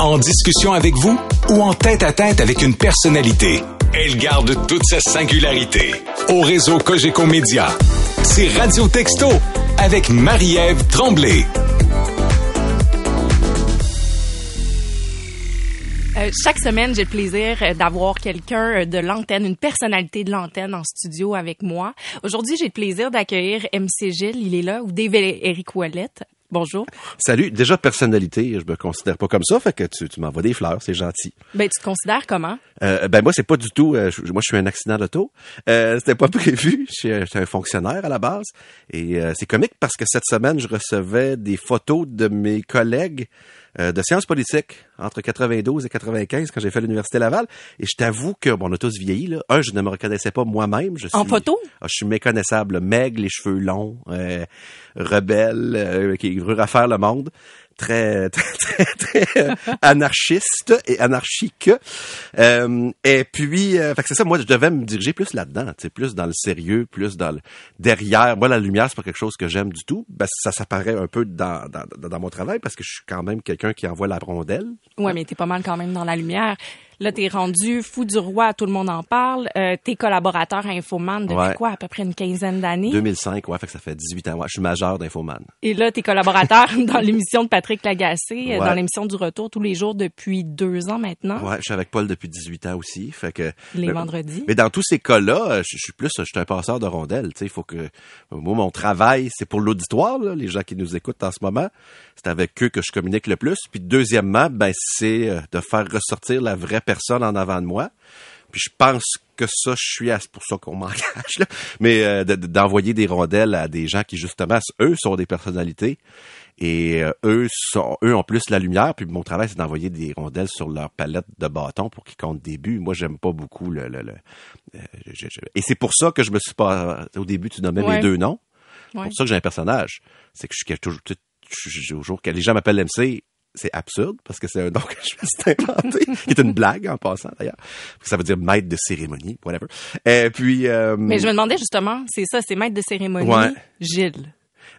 En discussion avec vous ou en tête à tête avec une personnalité, elle garde toute sa singularité. Au réseau Cogeco Média, c'est Radio Texto avec Marie-Ève Tremblay. Euh, chaque semaine, j'ai le plaisir euh, d'avoir quelqu'un euh, de l'antenne, une personnalité de l'antenne en studio avec moi. Aujourd'hui, j'ai le plaisir d'accueillir MC Gilles. Il est là, ou Dave Eric Ouellette. Bonjour. Salut. Déjà, personnalité, je me considère pas comme ça, fait que tu, tu m'envoies des fleurs, c'est gentil. Ben, tu te considères comment? Euh, ben, moi, c'est pas du tout, euh, je- moi, je suis un accident d'auto. Euh, c'était pas prévu. Je suis, un- je suis un fonctionnaire à la base. Et euh, c'est comique parce que cette semaine, je recevais des photos de mes collègues euh, de sciences politiques entre 92 et 95 quand j'ai fait l'Université Laval. Et je t'avoue que, bon, on a tous vieilli, là. Un, je ne me reconnaissais pas moi-même. Je En suis- photo? Ah, je suis méconnaissable. Maigre, les cheveux longs, euh, rebelle, euh, qui veut refaire le monde. Très, très, très, très euh, anarchiste et anarchique. Euh, et puis, euh, fait que c'est ça, moi, je devais me diriger plus là-dedans, plus dans le sérieux, plus dans le derrière. Moi, la lumière, c'est pas quelque chose que j'aime du tout. Ben, ça s'apparaît un peu dans, dans- dans mon travail parce que je suis quand même quelqu'un qui envoie la rondelle. Ouais, mais t'es pas mal quand même dans la lumière. Là, t'es rendu fou du roi, tout le monde en parle. Euh, t'es collaborateur à Infoman depuis Ouais. quoi? À peu près une quinzaine d'années? 2005, ouais, fait que ça fait 18 ans. Ouais, je suis majeur d'Infoman. Et là, t'es collaborateur dans l'émission de Patrick Lagacé, euh, Ouais. dans l'émission du retour tous les jours depuis deux ans maintenant, Ouais, je suis avec Paul depuis 18 ans aussi, fait que les Mais- vendredis. Mais dans tous ces cas-là, euh, je je suis plus, je suis un passeur de rondelles. Tu sais, il faut que moi mon travail, c'est pour l'auditoire, là, les gens qui nous écoutent en ce moment. C'est avec eux que je communique le plus. Puis deuxièmement, ben c'est euh, de faire ressortir la vraie personne en avant de moi. Puis je pense que ça, je suis à, c'est pour ça qu'on m'engage là. Mais euh, de- de- d'envoyer des rondelles à des gens qui justement, eux sont des personnalités. Et euh, eux sont, eux ont plus la lumière. Puis mon travail, c'est d'envoyer des rondelles sur leur palette de bâtons pour qu'ils comptent des buts. Moi, j'aime pas beaucoup le. le, le- euh, je- je- et c'est pour ça que je me suis pas. Au début, tu nommais Ouais. les deux noms. C'est Ouais. pour ça que j'ai un personnage. C'est que je suis toujours. Toujours que les gens m'appellent MC. C'est absurde parce que c'est un nom que je me suis inventé, qui est une blague en passant d'ailleurs. Ça veut dire maître de cérémonie, whatever. Et puis. euh, Mais je me demandais justement, c'est ça, c'est maître de cérémonie, Ouais. Gilles.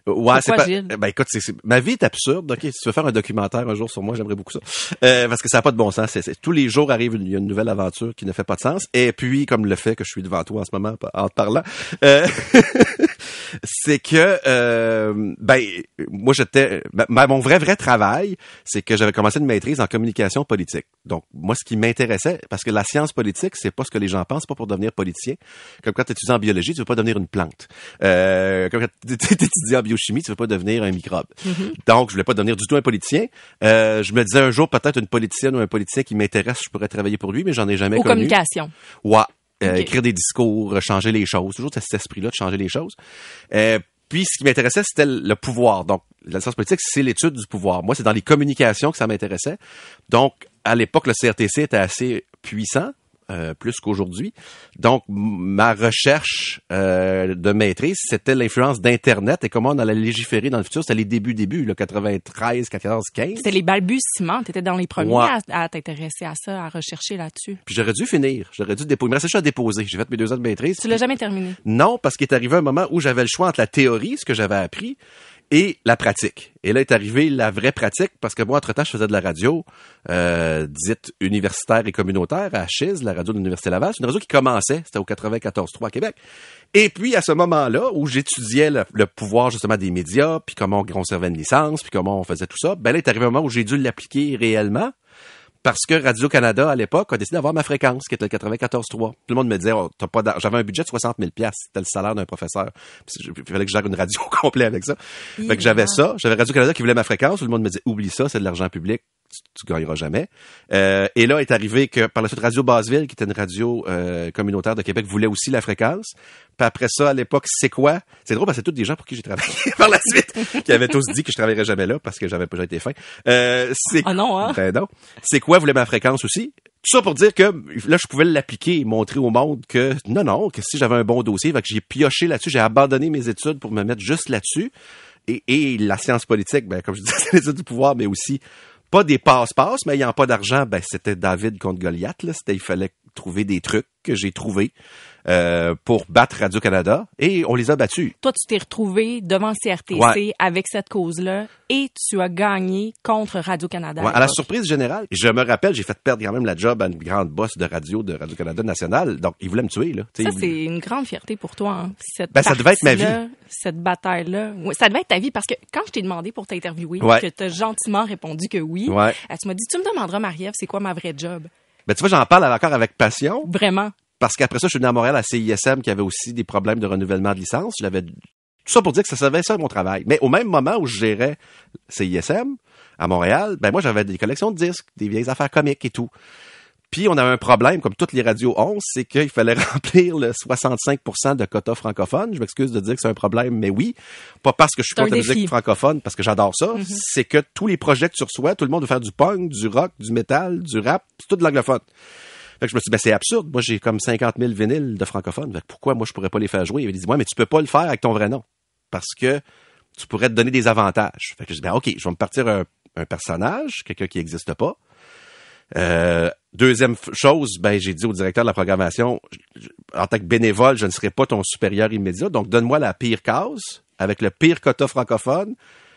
Ouais, c'est pas. Gilles? Ben écoute, c'est, ma vie est absurde. Ok, si tu veux faire un documentaire un jour sur moi, j'aimerais beaucoup ça, Euh, parce que ça n'a pas de bon sens. C'est, tous les jours arrive une, il y a une nouvelle aventure qui ne fait pas de sens. Et puis, comme le fait que je suis devant toi en ce moment en te parlant, euh, c'est que euh, ben moi j'étais ben, ben, mon vrai vrai travail, c'est que j'avais commencé une maîtrise en communication politique. Donc moi ce qui m'intéressait parce que la science politique, c'est pas ce que les gens pensent, c'est pas pour devenir politicien. Comme quand tu étudies en biologie, tu veux pas devenir une plante. Euh, comme quand tu étudies en biochimie, tu veux pas devenir un microbe. Donc je voulais pas devenir du tout un politicien. Euh, je me disais un jour peut-être une politicienne ou un politicien qui m'intéresse, je pourrais travailler pour lui, mais j'en ai jamais Aux connu. communications. Ouais. Euh. Écrire des discours, euh, changer les choses. Toujours cet esprit-là de changer les choses. Euh, puis, ce qui m'intéressait, c'était le pouvoir. Donc, la science politique, c'est l'étude du pouvoir. Moi, c'est dans les communications que ça m'intéressait. Donc, à l'époque, le CRTC était assez puissant. Euh, plus qu'aujourd'hui. Donc, ma recherche euh, de maîtrise, c'était l'influence d'Internet et comment on allait légiférer dans le futur. C'était les débuts, débuts, là, 93, 14, 15. C'était les balbutiements. T'étais dans les premiers Ouais. à, à t'intéresser à ça, à rechercher là-dessus. Puis j'aurais dû finir. J'aurais dû déposer. Il me restait à déposer. J'ai fait mes deux ans de maîtrise. Tu l'as jamais terminé. Non, parce qu'il est arrivé un moment où j'avais le choix entre la théorie, ce que j'avais appris, et la pratique. Et là est arrivé la vraie pratique, parce que moi, entre-temps, je faisais de la radio, euh, dite universitaire et communautaire, à Chiz, la radio de l'Université Laval. C'est une radio qui commençait, c'était au 94.3 à Québec. Et puis, à ce moment-là, où j'étudiais le, le pouvoir, justement, des médias, puis comment on conservait une licence, puis comment on faisait tout ça, ben là est arrivé un moment où j'ai dû l'appliquer réellement, parce que Radio-Canada, à l'époque, a décidé d'avoir ma fréquence, qui était le 94.3. Tout le monde me disait, oh, t'as pas j'avais un budget de 60 000 c'était le salaire d'un professeur. Il fallait que je gère une radio au complet avec ça. Fait que j'avais ça. J'avais Radio-Canada qui voulait ma fréquence. Tout le monde me disait, oublie ça, c'est de l'argent public. Tu, gagneras jamais. Euh, et là est arrivé que par la suite Radio Basseville, qui était une radio euh, communautaire de Québec, voulait aussi la fréquence. Puis après ça, à l'époque, c'est quoi? C'est drôle parce que c'est tous des gens pour qui j'ai travaillé par la suite, qui avaient tous dit que je travaillerais jamais là parce que j'avais pas été fin. Euh, c'est Ah non, hein? ben non. C'est quoi voulait ma fréquence aussi? Tout ça pour dire que là, je pouvais l'appliquer et montrer au monde que non, non, que si j'avais un bon dossier, fait que j'ai pioché là-dessus, j'ai abandonné mes études pour me mettre juste là-dessus. Et, et la science politique, ben, comme je disais, c'est l'étude du pouvoir, mais aussi pas des passe-passe, mais ayant pas d'argent, ben, c'était David contre Goliath, là. C'était, il fallait trouver des trucs que j'ai trouvés euh, pour battre Radio-Canada et on les a battus. Toi, tu t'es retrouvé devant CRTC Ouais. avec cette cause-là et tu as gagné contre Radio-Canada. Ouais, à la surprise générale, je me rappelle, j'ai fait perdre quand même la job à une grande boss de radio de Radio-Canada nationale, donc il voulait me tuer. Là. Ça, c'est une grande fierté pour toi. Hein? Cette Ben, ça devait être ma partie-là, Cette bataille-là. Ouais, ça devait être ta vie parce que quand je t'ai demandé pour t'interviewer, que tu as gentiment répondu que oui, euh, tu m'as dit, tu me demanderas, Marie-Ève, c'est quoi ma vraie job? Ben, tu vois, j'en parle encore avec passion, Vraiment. parce qu'après ça, je suis venu à Montréal à CISM qui avait aussi des problèmes de renouvellement de licence. Je l'avais tout ça pour dire que ça savait ça mon travail. Mais au même moment où je gérais CISM à Montréal, ben moi j'avais des collections de disques, des vieilles affaires comiques et tout. Puis on avait un problème, comme toutes les radios ont, c'est qu'il fallait remplir le 65% de quotas francophones. Je m'excuse de dire que c'est un problème, mais oui. Pas parce que je suis contre la défi. musique francophone, parce que j'adore ça. C'est que tous les projets que tu reçois, tout le monde veut faire du punk, du rock, du métal, du rap, c'est tout de l'anglophone. Fait que je me suis dit, ben, c'est absurde. Moi, j'ai comme 50 000 vinyles de francophones. Fait que pourquoi moi, je pourrais pas les faire jouer? Il m'a dit, ouais, mais tu peux pas le faire avec ton vrai nom. Parce que tu pourrais te donner des avantages. Fait que je dis, ben, OK, je vais me partir un, un personnage, quelqu'un qui n'existe pas. Euh, deuxième chose, ben, j'ai dit au directeur de la programmation, en tant que bénévole, je ne serai pas ton supérieur immédiat, donc donne-moi la pire case, avec le pire quota francophone.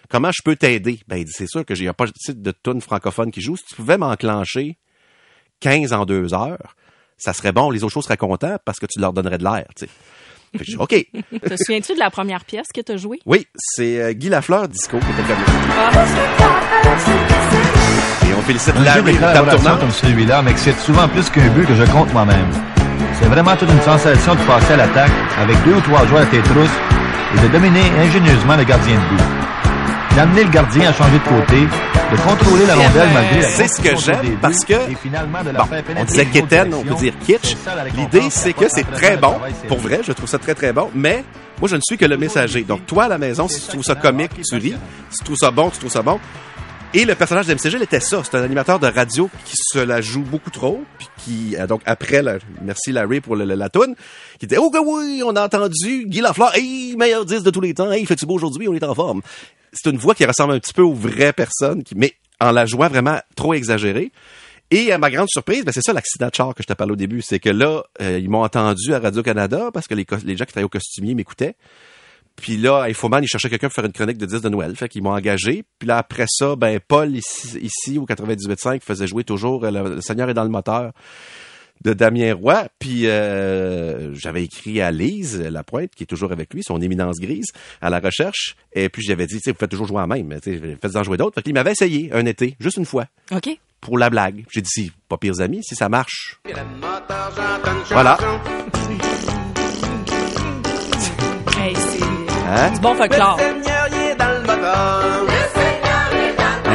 Comment je peux t'aider? Ben, il dit, c'est sûr que j'ai pas de titre de tune francophone qui joue. Si tu pouvais m'enclencher 15 en deux heures, ça serait bon. Les autres choses seraient contents parce que tu leur donnerais de l'air, tu sais. Fait que je dis, OK. Te souviens-tu de la première pièce que tu as jouée? Oui, c'est euh, Guy Lafleur Disco qui était comme Ah, félicite Un Larry, comme celui-là m'excite souvent plus qu'un but que je compte moi-même. C'est vraiment toute une sensation de passer à l'attaque avec deux ou trois joueurs à tes trousses et de dominer ingénieusement le gardien de but. D'amener le gardien à changer de côté, de contrôler la rondelle malgré la C'est ce que j'aime parce que, Bon, on disait quétaine, on peut dire kitsch. L'idée, c'est que c'est très bon. Pour vrai, je trouve ça très, très bon. Mais moi, je ne suis que le messager. Donc, toi, à la maison, si tu trouves ça comique, tu ris. Si tu trouves ça bon, tu trouves ça bon. Et le personnage d'MCG, était ça. C'est un animateur de radio qui se la joue beaucoup trop. Puis qui, euh, donc, après, la- merci Larry pour le, le- la toune, qui était, oh oui, on a entendu Guy Lafleur, hey, meilleur 10 de tous les temps, hey, fait-tu beau aujourd'hui, on est en forme. C'est une voix qui ressemble un petit peu aux vraies personnes, mais en la jouant vraiment trop exagérée. Et à ma grande surprise, ben c'est ça l'accident de char que je te parlais au début, c'est que là, euh, ils m'ont entendu à Radio-Canada parce que les, les gens qui travaillaient au costumier m'écoutaient. Puis là, à Infoman, ils cherchaient quelqu'un pour faire une chronique de 10 de Noël. Fait qu'ils m'ont engagé. Puis là, après ça, ben Paul, ici, ici au 98.5, faisait jouer toujours euh, le, le Seigneur est dans le moteur de Damien Roy. Puis euh, j'avais écrit à Lise Lapointe, qui est toujours avec lui, son éminence grise, à la recherche. Et puis j'avais dit, tu sais, vous faites toujours jouer en même. tu sais, Faites-en jouer d'autres. Fait qu'il m'avait essayé un été, juste une fois OK. pour la blague. J'ai dit, si, pas pires amis, si ça marche. Voilà. Hein? du bon folklore. Et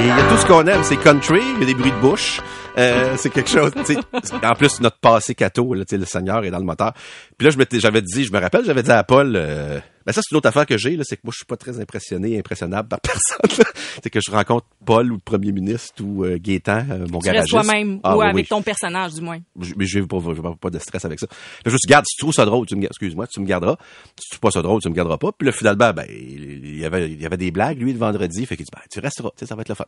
Il y a tout ce qu'on aime, c'est country, il y a des bruits de bouche. Euh, c'est quelque chose, tu sais. En plus, notre passé cateau, là, tu sais, le Seigneur est dans le moteur. Puis là, je m'étais, j'avais dit, je me rappelle, j'avais dit à Paul, euh, ben ça, c'est une autre affaire que j'ai, là, c'est que moi, je suis pas très impressionné impressionnable par personne. là. c'est que je rencontre Paul ou le premier ministre ou euh, Gaétan, euh, mon Tu restes garagiste. toi-même Ah, ou oui, avec oui. ton personnage, du moins. Je- mais pas, j'ai pas, pas de stress avec ça. Je dit, garde, si tu trouves ça drôle, tu me, excuse-moi, tu me garderas. Si tu trouves pas ça drôle, tu me garderas pas. Puis là, finalement, ben, il y avait, il y avait des blagues, lui, le vendredi. Fait qu'il dit, ben, tu resteras, tu sais, ça va être le fun.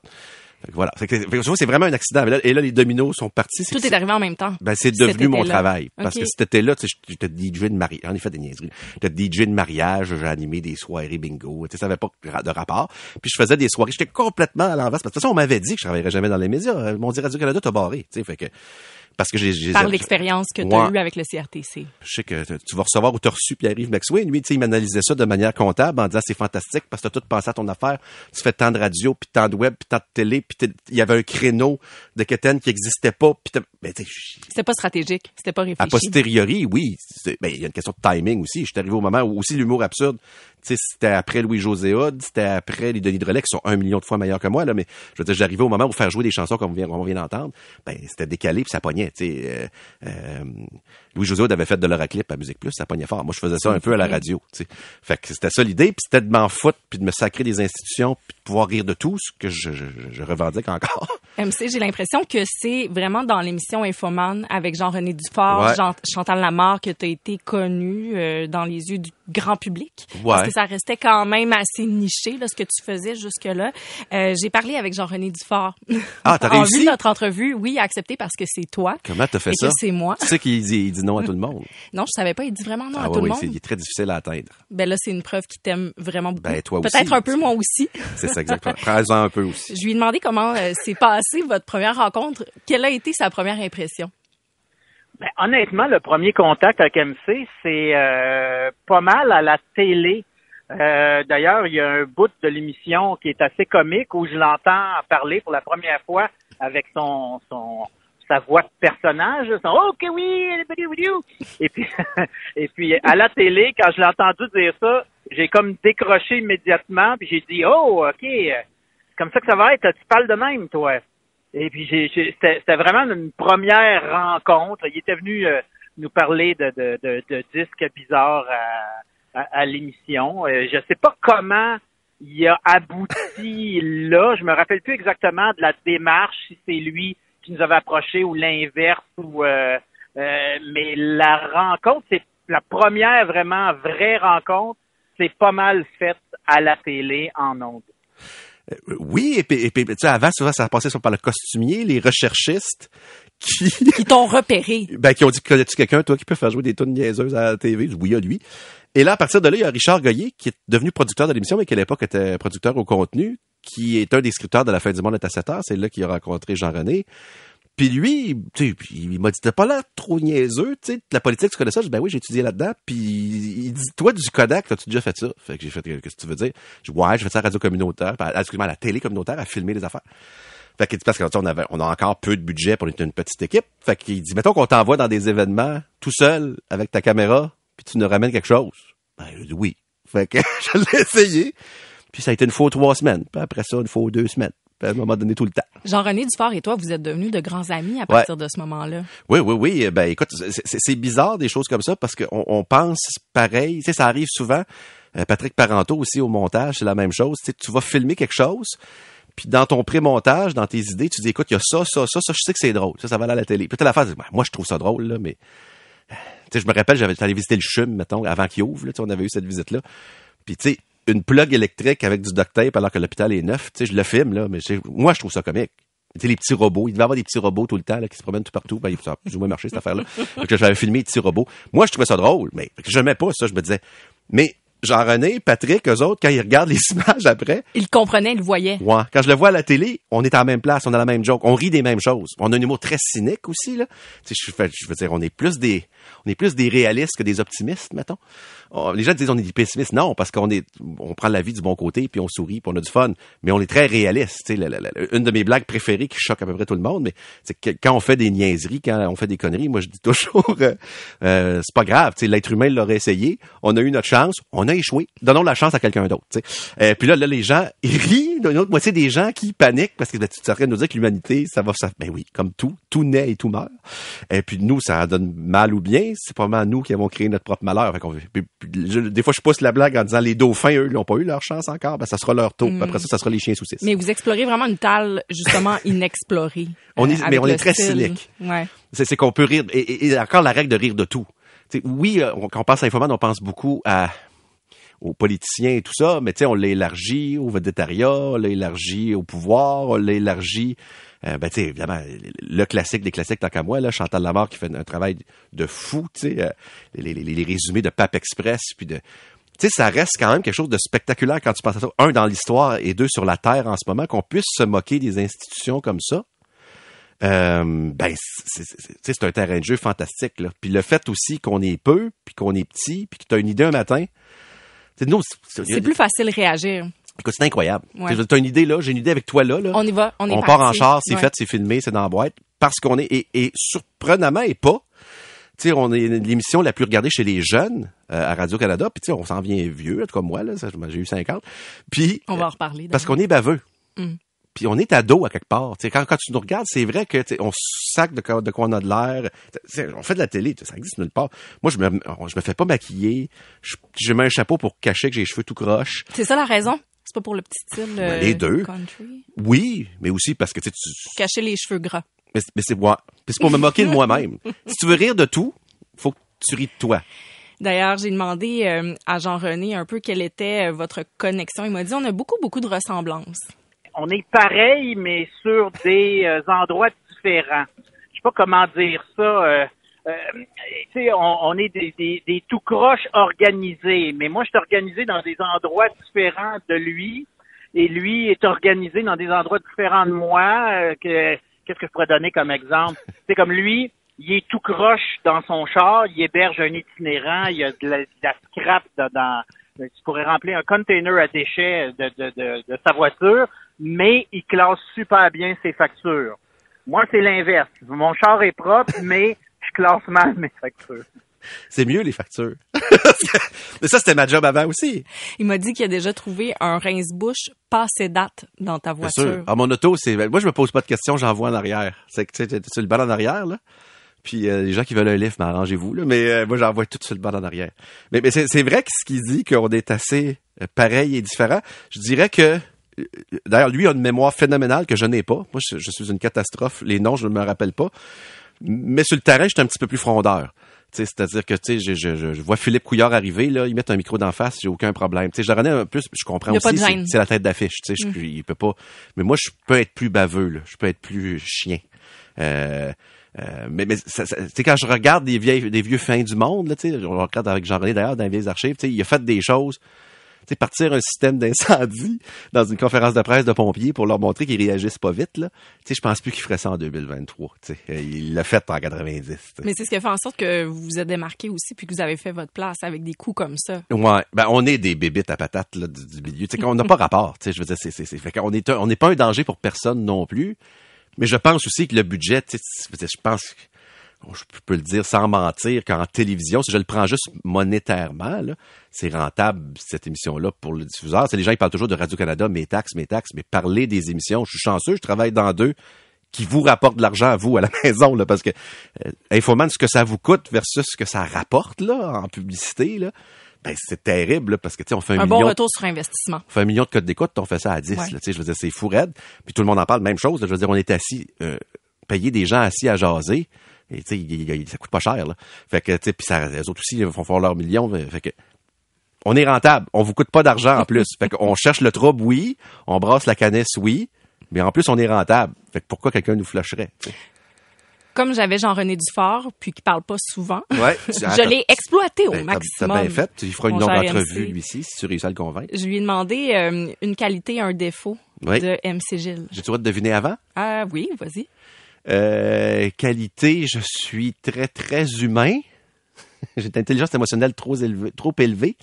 Fait que voilà. Fait que, c'est vraiment un accident. Là- et là, les dominos sont partis. Tout est arrivé en même temps. ben, c'est devenu mon travail. Parce que cet été-là, tu sais, j'étais DJ de mariage. Ai fait des niaiseries. J'étais DJ de mariage, j'ai animé des soirées bingo. Tu sais, ça avait pas de rapport. Puis je faisais des soirées. J'étais complètement à l'envers. Parce que de toute façon, on m'avait dit que je travaillerais jamais dans les médias. Euh, Mon dit Radio-Canada t'a barré. Tu sais, fait que, parce que j'ai, Par l'expérience que tu as Ouais. eue avec le CRTC. je sais que tu vas recevoir ou tu as reçu Pierre-Yves McSween. Lui, tu sais, il m'analysait ça de manière comptable en disant c'est fantastique parce que tu as tout pensé à ton affaire. Tu fais tant de radio, puis tant de web, puis tant de télé, puis il y avait un créneau de Keten qui existait pas. Puis ben, C'était pas stratégique. C'était pas a réfléchi. posteriori, oui. Ben, il y a une question de timing aussi. Je suis arrivé au moment où aussi l'humour absurde, tu sais, c'était après Louis-José c'était après les Denis Drolet, qui sont un million de fois meilleurs que moi, là, mais je veux dire, j'arrivais au moment où faire jouer des chansons comme on vient, on vient d'entendre, ben, c'était décalé puis ça pognait, Euh, euh, Louis-José Hood avait fait de l'oraclip à Musique Plus, ça pognait fort. Moi, je faisais ça un peu à la radio. Fait que c'était ça l'idée, puis c'était de m'en foutre, puis de me sacrer des institutions, puis de pouvoir rire de tout, ce que je, je, je revendique encore. MC, j'ai l'impression que c'est vraiment dans l'émission Infoman avec Jean-René Dufort, Ouais. Jean- Chantal Lamarre que tu as été connu euh, dans les yeux du grand public. Ouais. Parce que ça restait quand même assez niché, là, ce que tu faisais jusque-là. Euh, j'ai parlé avec Jean-René Dufort. Ah, t'as en réussi? vue de notre entrevue, oui, accepté parce que c'est toi Comment t'as fait et ça? que c'est moi. Tu sais qu'il dit, il dit non à tout le monde. Non, je savais pas, il dit vraiment non ah à ouais, tout oui, le monde. il est très difficile à atteindre. Ben là, c'est une preuve qu'il t'aime vraiment beaucoup. Ben, toi aussi. Peut-être un peu, moi aussi. C'est ça exactement. Prends-en un peu aussi. Je lui ai demandé comment euh, s'est passée votre première rencontre. Quelle a été sa première impression? Ben, honnêtement, le premier contact avec MC, c'est euh, pas mal à la télé. Euh, D'ailleurs, il y a un bout de l'émission qui est assez comique où je l'entends parler pour la première fois avec son, son sa voix de personnage, son OK oui, et puis et puis à la télé, quand je l'ai entendu dire ça, j'ai comme décroché immédiatement, puis j'ai dit oh OK, c'est comme ça que ça va être. Tu parles de même, toi. Et puis j'ai, j'ai- c'était, vraiment une première rencontre. Il était venu euh, nous parler de, de, de, de disques bizarres à, à, à l'émission. Euh, je sais pas comment il a abouti là. Je me rappelle plus exactement de la démarche, si c'est lui qui nous avait approché ou l'inverse ou euh, euh, mais la rencontre, c'est la première vraiment vraie rencontre, c'est pas mal faite à la télé en ondes. Euh, Oui, et puis, et puis, tu sais, avant, souvent, ça passait sur par le costumier, les recherchistes qui, Qui t'ont repéré. ben, qui ont dit, connais-tu quelqu'un, toi, qui peut faire jouer des tunes niaiseuses à la TV? Oui, a lui. Et là, à partir de là, il y a Richard Goyer, qui est devenu producteur de l'émission, mais qui à l'époque était producteur au contenu, qui est un des scripteurs de La fin du monde est à 7 heures. C'est là qu'il a rencontré Jean-René. Puis lui, tu sais, il m'a dit, t'as pas l'air trop niaiseux, tu sais, la politique, tu connais ça? Je dis, ben oui, j'ai étudié là-dedans. Puis il dit, toi, du Kodak, t'as-tu déjà fait ça? Fait que j'ai fait, qu'est-ce que tu veux dire? Je dis, ouais, j'ai fait ça à la radio communautaire, excuse-moi, à la télé communautaire, à filmer les affaires. Fait qu'il dit, parce qu'on avait, on a encore peu de budget pour une petite équipe. Fait qu'il dit, mettons qu'on t'envoie dans des événements tout seul, avec ta caméra, puis tu nous ramènes quelque chose. Ben, il dit oui. Fait que je l'ai essayé. Puis ça a été une fois ou trois semaines. Puis après ça, une fois ou deux semaines. À un moment donné, tout le temps. Jean-René Dufort et toi, vous êtes devenus de grands amis à partir de ce moment-là. Oui, oui, oui. Ben, écoute, c'est- bizarre des choses comme ça parce qu'on on pense pareil. Tu sais, ça arrive souvent. Euh, Patrick Parenteau aussi au montage, c'est la même chose. Tu sais, tu vas filmer quelque chose, puis dans ton pré-montage, dans tes idées, tu dis, écoute, il y a ça, ça, ça, ça, je sais que c'est drôle. Ça, ça va aller à la télé. Puis tu la phase, moi, je trouve ça drôle, là, mais... euh, Tu sais, je me rappelle, j'avais allé visiter le CHUM, mettons, avant qu'il ouvre, là, tu sais, on avait eu cette visite-là. Puis, tu sais, une plug électrique avec du duct tape alors que l'hôpital est neuf, tu sais, je le filme, là, mais moi, je trouve ça comique. Tu sais, les petits robots. Il devait y avoir des petits robots tout le temps, là, qui se promènent tout partout. Ben, ça a plus ou moins marché, cette affaire-là. Que j'avais filmé les petits robots. Moi, je trouvais ça drôle, mais je n'aimais pas ça. Je me disais, mais Jean-René, Patrick, eux autres, quand ils regardent les images après, Il comprenait, il le voyait. Ouais. Quand je le vois à la télé, on est à la même place, on a la même joke, on rit des mêmes choses. On a un humour très cynique aussi là. Tu sais, je, veux dire, on est plus des, on est plus des réalistes que des optimistes, mettons. On- les gens disent on est des pessimistes, non, parce qu'on est, on prend la vie du bon côté puis on sourit puis on a du fun, mais on est très réaliste. Tu sais, la- la- la- une de mes blagues préférées qui choque à peu près tout le monde, mais c'est que quand on fait des niaiseries, quand on fait des conneries, moi je dis toujours, euh, euh, c'est pas grave. Tu sais, l'être humain l'aurait essayé, on a eu notre chance, on a échoué. Donnons la chance à quelqu'un d'autre. Euh, puis là, là, les gens ils rient d'une autre moitié des gens qui paniquent parce que ben, tu train de nous dire que l'humanité, ça va, ça, ben oui, comme tout, tout naît et tout meurt. Et puis nous, ça donne mal ou bien, c'est probablement nous qui avons créé notre propre malheur. Puis- puis, je- des fois, je pousse la blague en disant les dauphins, eux, ils n'ont pas eu leur chance encore, ben ça sera leur tour. Après ça, ça sera les chiens saucisses. Mais vous explorez vraiment une talle, justement, inexplorée. On est- euh, mais on est très style. cynique. Ouais. C'est, qu'on peut rire. Et, et- et encore la règle de rire de tout. Oui, euh, on- quand on pense à Infoman, on pense beaucoup à aux politiciens et tout ça, mais tu sais, on l'a élargi au végétariat, on l'a élargi au pouvoir, on l'a élargi, euh, ben tu sais, évidemment, le classique des classiques tant qu'à moi, là, Chantal Lamarre qui fait un travail de fou, tu sais, euh, les, résumés de Pape Express, puis de... Tu sais, ça reste quand même quelque chose de spectaculaire quand tu penses à ça. Un, dans l'histoire, et deux, sur la Terre en ce moment, qu'on puisse se moquer des institutions comme ça. Euh, ben, c'est un terrain de jeu fantastique. Là. Puis le fait aussi qu'on est peu, puis qu'on est petit, puis que tu as une idée un matin, c'est plus facile de réagir. écoute, c'est incroyable. Ouais. Tu as une idée là, j'ai une idée avec toi là. là. On y va, on est On part en char, c'est Ouais. fait, c'est filmé, c'est dans la boîte. Parce qu'on est, et, et surprenamment et pas, tu on est l'émission la plus regardée chez les jeunes euh, à Radio-Canada, puis tu on s'en vient vieux, cas moi, là, j'ai eu 50. Puis, On va en reparler. parce qu'on est baveux. Mm. Puis on est ado à quelque part. Tu sais, quand, quand tu nous regardes, c'est vrai que on sac de, quoi- de quoi on a de l'air. On fait de la télé, ça existe nulle part. Moi, je me, je me fais pas maquiller. Je, je mets un chapeau pour cacher que j'ai les cheveux tout croche. C'est ça la raison? C'est pas pour le petit style Ben, euh, les deux. country? Oui, mais aussi parce que tu Cacher les cheveux gras. mais, c'est- mais c'est moi. Puis c'est pour me moquer de moi-même. Si tu veux rire de tout, faut que tu ris de toi. D'ailleurs, j'ai demandé euh, à Jean-René un peu quelle était euh, votre connexion. Il m'a dit on a beaucoup, beaucoup de ressemblances. On est pareil, mais sur des euh, endroits différents. Je sais pas comment dire ça. euh, euh, on, on est des, des, des tout croches organisés, mais moi, je suis organisé dans des endroits différents de lui, et lui est organisé dans des endroits différents de moi. euh, que Qu'est-ce que je pourrais donner comme exemple? C'est comme lui, il est tout croche dans son char, il héberge un itinérant, il y a de la, scrap dans, dans- tu pourrais remplir un container à déchets de, de, de, de sa voiture, mais il classe super bien ses factures. Moi, c'est l'inverse. Mon char est propre, mais je classe mal mes factures. C'est mieux les factures. mais ça, c'était ma job avant aussi. Il m'a dit qu'il a déjà trouvé un rince-bouche passé date dans ta Bien voiture. sûr. Ah, mon auto, c'est. Moi, je me pose pas de questions, j'envoie en arrière. C'est que tu sais, le en arrière, là. Puis euh, les gens qui veulent un lift, mais arrangez-vous, là. Mais euh, moi, j'envoie tout sur le banc en arrière. Mais, mais c'est c'est vrai que ce qu'il dit qu'on est assez euh, pareil et différent. Je dirais que. D'ailleurs, lui a une mémoire phénoménale que je n'ai pas. Moi, je, je suis une catastrophe. Les noms, je ne me rappelle pas. Mais sur le terrain, je suis un petit peu plus frondeur. C'est-à-dire que je, je, je- je vois Philippe Couillard arriver, là, il met un micro d'en face, j'ai aucun problème. Je le un plus, je comprends aussi, c'est la tête d'affiche. Sais, je- il peut pas. Mais moi, je peux être plus baveux, là. je peux être plus chien. Euh, euh, mais mais ça, ça- tu sais, quand je regarde des vieilles, des vieux fins du monde, là, on regarde avec Jean-René d'ailleurs dans les vieilles archives, il a fait des choses. Sais, partir un système d'incendie dans une conférence de presse de pompiers pour leur montrer qu'ils réagissent pas vite, là. Tu sais, je pense plus qu'il ferait ça en 2023. Tu sais, Euh, il l'a fait en 90. tu sais. Mais c'est ce qui a fait en sorte que vous vous êtes démarqué aussi puis que vous avez fait votre place avec des coups comme ça. Ouais, ben on est des bébites à patates là, du, du milieu. Tu sais, qu'on n'a pas rapport. Tu sais, je veux dire, c'est, c'est, c'est, fait qu'on est, un- on n'est pas un danger pour personne non plus. Mais je pense aussi que le budget, je pense, que- je peux le dire sans mentir, qu'en télévision, si je le prends juste monétairement, c'est rentable cette émission-là pour le diffuseur. C'est les gens ils parlent toujours de Radio Canada, mes taxes, mes taxes, mais parler des émissions, je suis chanceux, je travaille dans deux qui vous rapportent de l'argent à vous à la maison là parce que euh, Infoman ce que ça vous coûte versus ce que ça rapporte là en publicité là ben c'est terrible là, parce que tu sais on fait un, Un million bon retour sur investissement. on fait un million de codes d'écoute, on fait ça à 10. Ouais. Là, tu sais, je veux dire, c'est fou raide. Puis tout le monde en parle, même chose. là. je veux dire, on est assis, euh, payer des gens assis à jaser. Et tu sais, ça coûte pas cher. Là. Fait que, tu sais, puis ça, les autres aussi, ils vont faire leur million. Fait que, on est rentable. On vous coûte pas d'argent en plus. fait qu'on cherche le trouble, oui. On brasse la canisse, oui. Mais en plus, on est rentable. Fait que pourquoi quelqu'un nous flasherait? Comme j'avais Jean-René Dufort, puis qui parle pas souvent, Ouais. je l'ai exploité au Ben, maximum. T'as bien fait. Il fera une longue entrevue, MC. lui ici, si tu réussis à le convaincre. Je lui ai demandé euh, une qualité, un défaut Oui. de MC Gilles. J'ai-tu droit de deviner avant? Ah oui, vas-y. Euh, qualité, je suis très, très humain. J'ai une intelligence émotionnelle trop élevée. Trop élevée.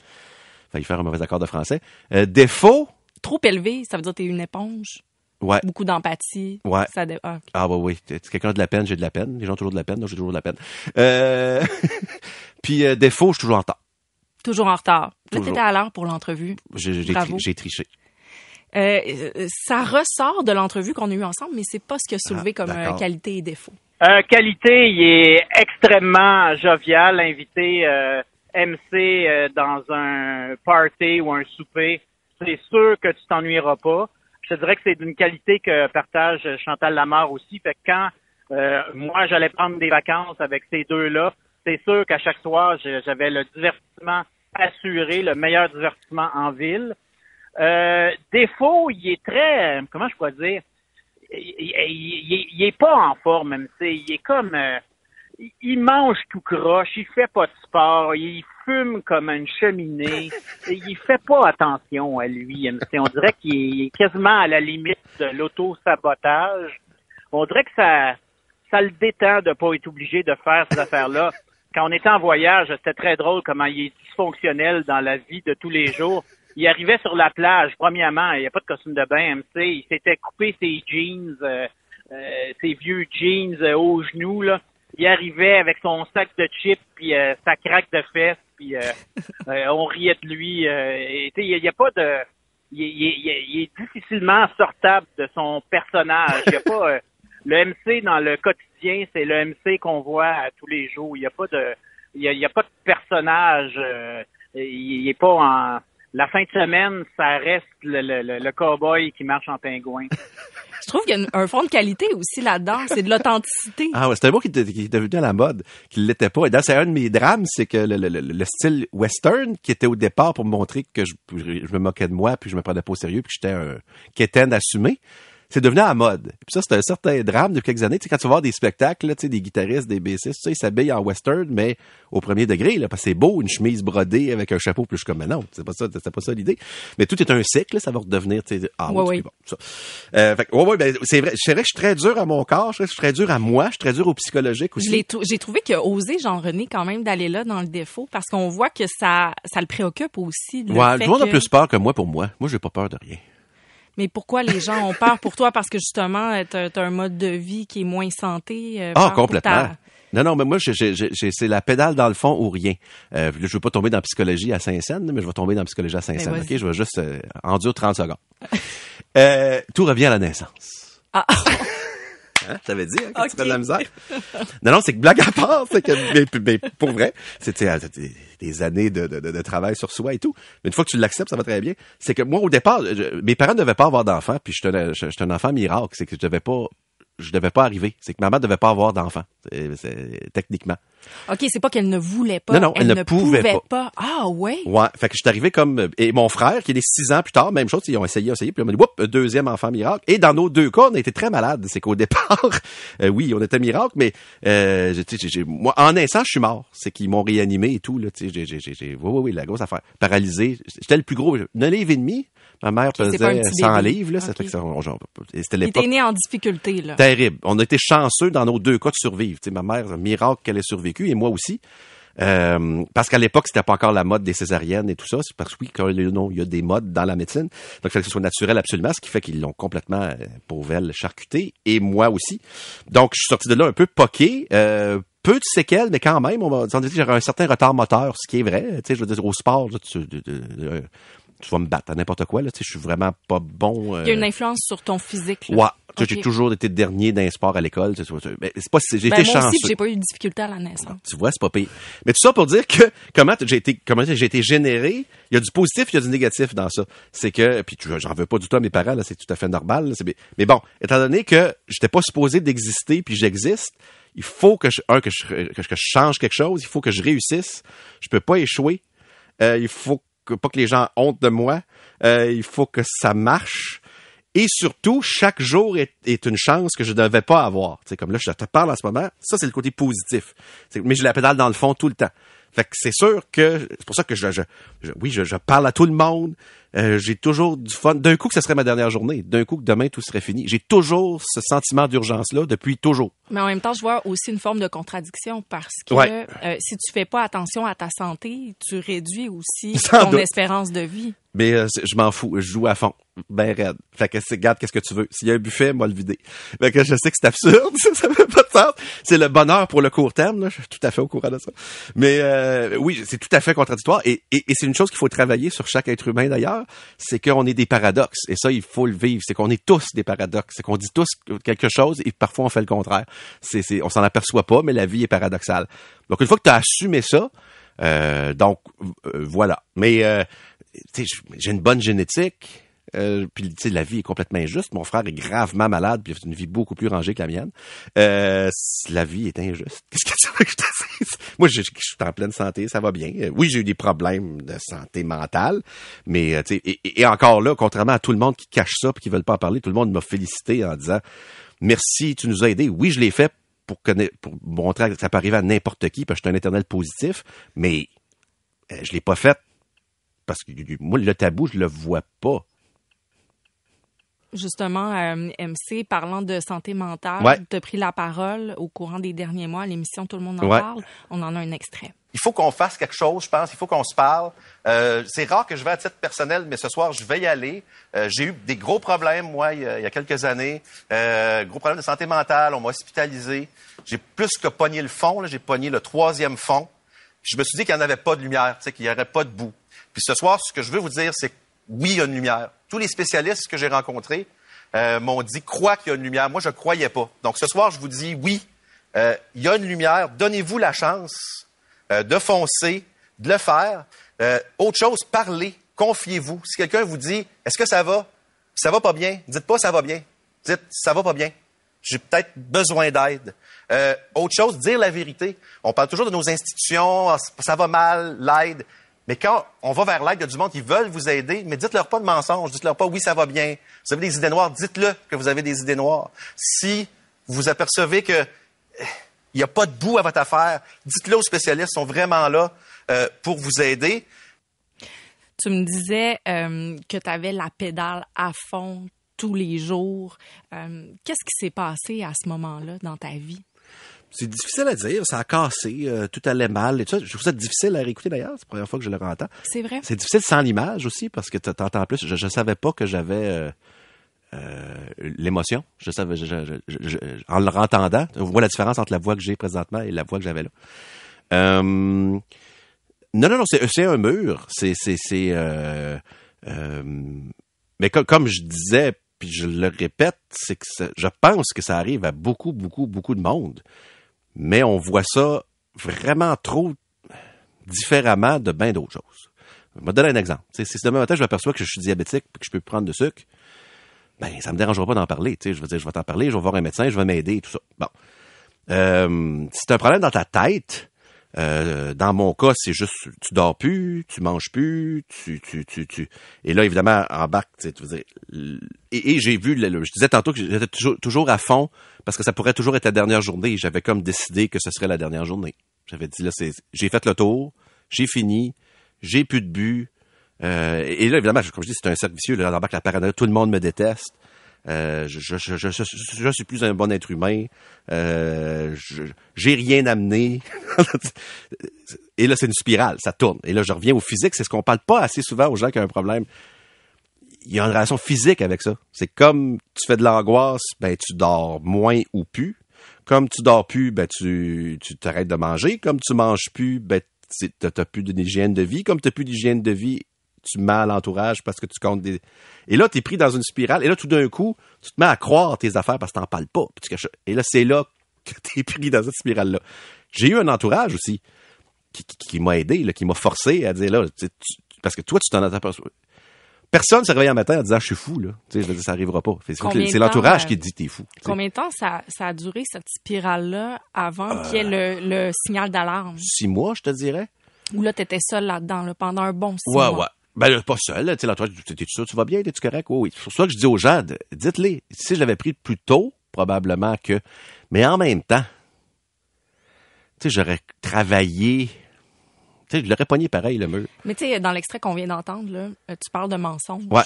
Failli faire un mauvais accord de français. Euh, défaut, Trop élevé, ça veut dire que t'es une éponge. ouais. Beaucoup d'empathie. Ouais. Ça dé- ah. Ah bah oui, t'es quelqu'un de la peine, j'ai de la peine. Les gens ont toujours de la peine, donc j'ai toujours de la peine. Euh... Puis euh, défaut, je suis toujours en retard. Toujours en retard. Là, Toujours. t'étais à l'heure pour l'entrevue. J'ai triché. Euh, euh, ça ressort de l'entrevue qu'on a eue ensemble, mais c'est pas ce qui a soulevé Ah, comme euh, qualité et défaut. Euh, qualité, il est extrêmement jovial, invité euh, MC euh, dans un party ou un souper. C'est sûr que tu t'ennuieras pas. Je te dirais que c'est d'une qualité que partage Chantal Lamarre aussi. Fait que quand euh, moi j'allais prendre des vacances avec ces deux-là, c'est sûr qu'à chaque soir j'avais le divertissement assuré, le meilleur divertissement en ville. Euh, défaut, il est très, comment je pourrais dire, il, il- il- il est pas en forme, même Il est comme, euh, il- mange tout croche, il fait pas de sport, il fume comme une cheminée, il fait pas attention à lui. MC. On dirait qu'il est quasiment à la limite de l'auto-sabotage. On dirait que ça, ça le détend de pas être obligé de faire ces affaires-là. Quand on était en voyage, c'était très drôle comment il est dysfonctionnel dans la vie de tous les jours. Il arrivait sur la plage, premièrement, il n'y a pas de costume de bain, MC. Il s'était coupé ses jeans, euh, euh, ses vieux jeans euh, aux genoux, là. Il arrivait avec son sac de chips, puis sa craque de fesses, puis on riait de lui. et, il n'y a, pas de... Il, il- il- il est difficilement sortable de son personnage. Il n'y a pas... le MC dans le quotidien, c'est le MC qu'on voit à tous les jours. Il n'y a pas de, il y a, il y a pas de personnage. il n'est pas en, la fin de semaine, ça reste le, le, le cowboy qui marche en pingouin. Je trouve qu'il y a un fond de qualité aussi là-dedans. C'est de l'authenticité. Ah ouais, c'est un mot qui, est devenu à la mode, qui l'était pas. Et dans c'est un de mes drames, c'est que le, le- le- le style western, qui était au départ pour me montrer que je, je me moquais de moi, puis je me prenais pas au sérieux, puis que j'étais un quétaine assumé, c'est devenu à la mode. Puis ça, c'est un certain drame depuis quelques années. Tu sais, quand tu vas voir des spectacles, là, tu sais, des guitaristes, des bassistes, tu sais, ils s'habillent en western, mais au premier degré, là, parce que c'est beau, une chemise brodée avec un chapeau, suis comme, mais non, c'est pas ça, c'est pas ça l'idée. Mais tout est un cycle, là, ça va redevenir, tu sais, ah oui, ouais. bon, ça. Euh, fait que, ouais, ouais, ben, c'est vrai, c'est vrai que je suis très dur à mon corps, je suis très dur à moi, je suis très dur au psychologique aussi. J'ai trouvé qu'il a osé Jean-René quand même d'aller là dans le défaut parce qu'on voit que ça, ça le préoccupe aussi. le Ouais, fait tout le monde a que- plus peur que moi pour moi. Moi, j'ai pas peur de rien. Mais pourquoi les gens ont peur pour toi? Parce que justement, t'as as un mode de vie qui est moins santé. euh, Ah, complètement. Non, non, mais moi, c'est la pédale dans le fond ou rien. Euh, je veux pas tomber dans la psychologie à Saint-Saëns, mais je vais tomber dans la psychologie à Saint-Saëns. Mais OK? Je vais juste euh, endure 30 secondes. Euh, tout revient à la naissance. Ah. Hein? T'avais dit hein, que tu fais de la misère? Non, non, c'est que blague à part, c'est que mais, mais pour vrai, c'était euh, des, années de, de, travail sur soi et tout. Mais une fois que tu l'acceptes, ça va très bien. C'est que moi, au départ, je- mes parents ne devaient pas avoir d'enfants, puis j'étais un, un enfant miracle. C'est que je devais pas je devais pas arriver. C'est que maman devait pas avoir c'est- techniquement. OK, c'est pas qu'elle ne voulait pas. Non, non, elle, elle ne pouvait pas. Ah, ouais. Ouais, fait que je suis arrivé comme et mon frère qui est six ans plus tard, même chose, ils ont essayé, essayé, puis on m'a dit, Whoop, deuxième enfant miracle. Et dans nos deux cas, on a été très malades. C'est qu'au départ, euh, oui, on était miracle, mais euh, moi, en naissant, je suis mort. C'est qu'ils m'ont réanimé et tout là. Tu sais, j'ai, j'ai, j'ai, j'ai- oui, oui, oui, la grosse affaire, paralysé. J'étais le plus gros, 9 livres et demi. Ma mère pesait pas un petit 100 bébé. livres là, ça Ok. fait que ça, c'était Il l'époque était né en difficulté, là. terrible. On a été chanceux dans nos deux cas de survivre. Tu sais, ma mère, un miracle qu'elle ait survécu et moi aussi. Euh, parce qu'à l'époque, c'était pas encore la mode des césariennes et tout ça. C'est parce que oui, quand il y a- non, il y a des modes dans la médecine. Donc, il fallait que ce soit naturel absolument, ce qui fait qu'ils l'ont complètement, euh, pauvre elle, charcuté. Et moi aussi. Donc, je suis sorti de là un peu poqué. Euh, peu de séquelles, mais quand même, on on dit que j'aurais un certain retard moteur, ce qui est vrai. Tu sais, je veux dire, au sport, là, tu, de- de- de- tu vas me battre à n'importe quoi. Là, tu sais, je suis vraiment pas bon. euh, Il y a une influence sur ton physique. là. Ouais, Tu sais, Ok. j'ai toujours été dernier d'un sport à l'école. tu sais, tu sais, Mais c'est pas, j'ai Ben, été moi chanceux. aussi, j'ai pas eu de difficulté à la naissance. Tu vois, c'est pas pire. Mais tout ça pour dire que comment j'ai été, comment j'ai été généré. Il y a du positif, il y a du négatif dans ça. C'est que, puis tu- j'en veux pas du tout à mes parents, là, c'est tout à fait normal. là, mais bon, étant donné que j'étais pas supposé d'exister, puis j'existe, il faut que je, un, que je- que je change quelque chose. Il faut que je réussisse. Je peux pas échouer. Euh, il faut pas que les gens ont honte de moi. Euh, il faut que ça marche. Et surtout, chaque jour est, une chance que je ne devais pas avoir. Sais, comme là, je te parle en ce moment, ça, c'est le côté positif. C'est- Mais je la pédale dans le fond tout le temps. Fait que c'est sûr que c'est pour ça que je, oui, je parle à tout le monde. Euh, j'ai toujours du fun. D'un coup que ce serait ma dernière journée. D'un coup que demain tout serait fini. J'ai toujours ce sentiment d'urgence là depuis toujours. Mais en même temps, je vois aussi une forme de contradiction parce que Ouais. euh, si tu fais pas attention à ta santé, tu réduis aussi Sans ton doute. espérance de vie. Mais euh, je m'en fous, je joue à fond, ben raide. Fait que regarde qu'est-ce que tu veux? S'il y a un buffet, moi le vider. Fait que je sais que c'est absurde, ça, ça fait pas de sens. C'est le bonheur pour le court terme, là. je suis tout à fait au courant de ça. Mais euh, oui, c'est tout à fait contradictoire et, et, et c'est une chose qu'il faut travailler sur chaque être humain d'ailleurs, c'est qu'on est des paradoxes et ça il faut le vivre. C'est qu'on est tous des paradoxes, c'est qu'on dit tous quelque chose et parfois on fait le contraire. C'est, c'est, on s'en aperçoit pas, mais la vie est paradoxale. Donc une fois que tu as assumé ça, euh, donc euh, voilà. Mais euh, j'ai une bonne génétique. Euh, puis tu sais, la vie est complètement injuste. Mon frère est gravement malade, puis il a une vie beaucoup plus rangée que la mienne. Euh, la vie est injuste. Qu'est-ce que tu veux que je te dise? Moi, je, suis en pleine santé, ça va bien. Euh, Oui, j'ai eu des problèmes de santé mentale, mais euh, tu sais, et encore là, contrairement à tout le monde qui cache ça puis qui veulent pas en parler, tout le monde m'a félicité en disant merci, tu nous as aidés. Oui, je l'ai fait pour, connaître, pour montrer que ça peut arriver à n'importe qui, parce que je suis un éternel positif, mais euh, je l'ai pas fait parce que moi, le tabou, je le vois pas. Justement, euh, MC, parlant de santé mentale, Ouais. tu as pris la parole au courant des derniers mois à l'émission Tout le monde en Ouais. parle. On en a un extrait. Il faut qu'on fasse quelque chose, je pense. Il faut qu'on se parle. Euh, c'est rare que je vais à titre personnel, mais ce soir, je vais y aller. Euh, j'ai eu des gros problèmes, moi, il y a, il y a quelques années. Euh, gros problèmes de santé mentale. On m'a hospitalisé. J'ai plus que pogné le fond. là. J'ai pogné le troisième fond. Puis je me suis dit qu'il n'y en avait pas de lumière, qu'il n'y aurait pas de bout. Puis ce soir, ce que je veux vous dire, c'est oui, il y a une lumière. Tous les spécialistes que j'ai rencontrés euh, m'ont dit crois qu'il y a une lumière. Moi, je ne croyais pas. Donc ce soir, je vous dis oui, euh, il y a une lumière. Donnez-vous la chance euh, de foncer, de le faire. Autre chose, parler. confiez-vous. Si quelqu'un vous dit, est-ce que ça va? Ça va pas bien. Dites pas ça va bien. Dites, ça va pas bien. J'ai peut-être besoin d'aide. Autre chose, dire la vérité. On parle toujours de nos institutions, ah, ça va mal, l'aide. Mais quand on va vers l'aide, il y a du monde qui veulent vous aider, mais dites-leur pas de mensonges. Dites-leur pas, oui, ça va bien. Vous avez des idées noires, dites-le que vous avez des idées noires. Si vous apercevez que eh, il n'y a pas de bout à votre affaire, dites-le aux spécialistes, ils sont vraiment là euh, pour vous aider. Tu me disais euh, que tu avais la pédale à fond tous les jours. Euh, Qu'est-ce qui s'est passé à ce moment-là dans ta vie? C'est difficile à dire, ça a cassé, euh, tout allait mal. Et tout ça. Je trouve ça difficile à réécouter d'ailleurs, c'est la première fois que je le entends. C'est vrai? C'est difficile sans l'image aussi, parce que tu t'entends plus. Je ne savais pas que j'avais euh, euh, l'émotion. Je savais, je- en le entendant, on voit la différence entre la voix que j'ai présentement et la voix que j'avais là. Non, non, non, c'est c'est un mur. C'est, c'est, c'est. mais co- comme je disais, puis je le répète, c'est que ça- je pense que ça arrive à beaucoup, beaucoup, beaucoup de monde. Mais on voit ça vraiment trop différemment de bien d'autres choses. Je vais te donner un exemple. Sais, si demain matin je m'aperçois que je suis diabétique et que je peux prendre de sucre, ben ça me dérangera pas d'en parler. Sais, je veux dire, je vais t'en parler, je vais voir un médecin, je vais m'aider, tout ça. Bon. Euh, si t'as un problème dans ta tête, euh, dans mon cas, c'est juste tu dors plus, tu manges plus, tu tu tu tu et là évidemment tu sais, tu l- et, et j'ai vu je disais tantôt que j'étais toujours à fond parce que ça pourrait toujours être la dernière journée, j'avais comme décidé que ce serait la dernière journée. J'avais dit là c'est j'ai fait le tour, j'ai fini, j'ai plus de but. Euh, et là évidemment, comme je dis, c'est un cercle vicieux, là, la paranoïa, tout le monde me déteste. Euh, je, je, je, je, suis plus un bon être humain. Euh, j'ai rien amené. et là, c'est une spirale, ça tourne. Et là, je reviens au physique. C'est ce qu'on parle pas assez souvent aux gens qui ont un problème. Il y a une relation physique avec ça. C'est comme tu fais de l'angoisse, ben tu dors moins ou plus. Comme tu dors plus, ben tu tu t'arrêtes de manger. Comme tu manges plus, ben tu t'as plus d'hygiène de vie. Comme tu plus d'hygiène de vie, tu mets à l'entourage parce que tu comptes des... Et là, tu es pris dans une spirale. Et là, tout d'un coup, tu te mets à croire tes affaires parce que t'en parles pas. Tu Et là, c'est là que tu es pris dans cette spirale-là. J'ai eu un entourage aussi qui, qui- qui m'a aidé, là, qui m'a forcé à dire là, tu tu- parce que toi, tu t'en pas. Personne se réveille un matin en disant je suis fou, là. Tu sais, je veux dire, ça arrivera pas. C'est l'entourage euh, qui te dit t'es fou. tu sais. Combien de temps ça, ça a duré, cette spirale-là, avant Euh. qu'il y ait le, le signal d'alarme? Six mois, je te dirais. Ou là, t'étais seul là-dedans, là, pendant un bon six Ouais, mois? ouais. Ben, là, pas seul, là. Tu sais, l'entourage, t'es-tu sûr, tu vas bien, t'es-tu correct? Oui, oui. C'est pour ça que je dis aux gens, dites-les. Si je l'avais pris plus tôt, probablement que, mais en même temps, tu sais, j'aurais travaillé, sais, je l'aurais pogné pareil, le mur. Mais tu sais, dans l'extrait qu'on vient d'entendre, là, euh, tu parles de mensonges. Ouais.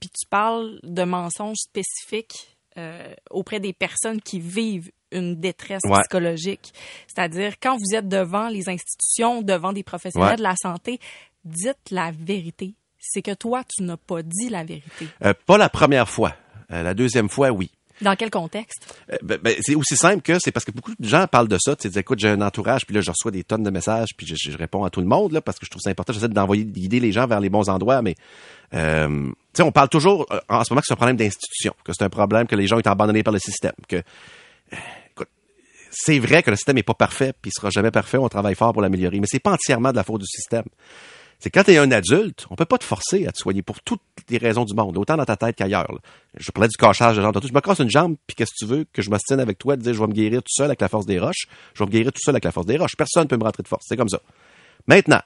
Puis tu parles de mensonges spécifiques euh, auprès des personnes qui vivent une détresse Ouais. psychologique. C'est-à-dire, quand vous êtes devant les institutions, devant des professionnels Ouais. de la santé, dites la vérité. C'est que toi, tu n'as pas dit la vérité. Euh, pas la première fois. Euh, la deuxième fois, oui. Dans quel contexte? Euh, ben, ben, c'est aussi simple que c'est parce que beaucoup de gens parlent de ça. Tu sais, écoute, j'ai un entourage, puis là, je reçois des tonnes de messages, puis je, réponds à tout le monde, là, parce que je trouve ça important. J'essaie d'envoyer, de guider les gens vers les bons endroits, mais, euh, tu sais, on parle toujours, euh, en ce moment, que c'est un problème d'institution, que c'est un problème que les gens ont été abandonnés par le système, que, euh, c'est vrai que le système est pas parfait, puis il sera jamais parfait, on travaille fort pour l'améliorer, mais c'est pas entièrement de la faute du système. C'est quand tu es un adulte, on peut pas te forcer à te soigner pour toutes les raisons du monde, autant dans ta tête qu'ailleurs. Je parlais du cachage de jambes. tantôt. Je me casse une jambe, puis qu'est-ce que tu veux? Que je m'ostine avec toi de dire je vais me guérir tout seul avec la force des roches. Je vais me guérir tout seul avec la force des roches. Personne ne peut me rentrer de force. C'est comme ça. Maintenant,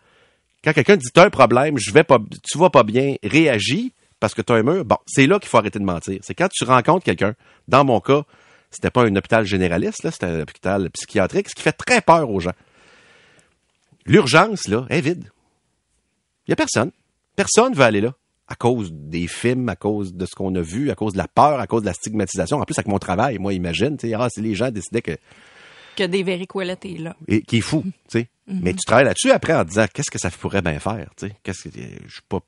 quand quelqu'un dit t'as un problème, je vais pas, tu vas pas bien, réagis parce que tu as un mur. Bon, c'est là qu'il faut arrêter de mentir. C'est quand tu rencontres quelqu'un. Dans mon cas, c'était pas un hôpital généraliste, là, c'était un hôpital psychiatrique, ce qui fait très peur aux gens. L'urgence là est vide. Il y a personne. Personne veut aller là. À cause des films, à cause de ce qu'on a vu, à cause de la peur, à cause de la stigmatisation. En plus, avec mon travail, moi, imagine, tu sais, ah, si les gens décidaient que, Que des Ouellet est là. et, qui est fou, tu sais. Mais tu travailles là-dessus après en disant, qu'est-ce que ça pourrait bien faire, tu sais? Qu'est-ce que, je suis pas,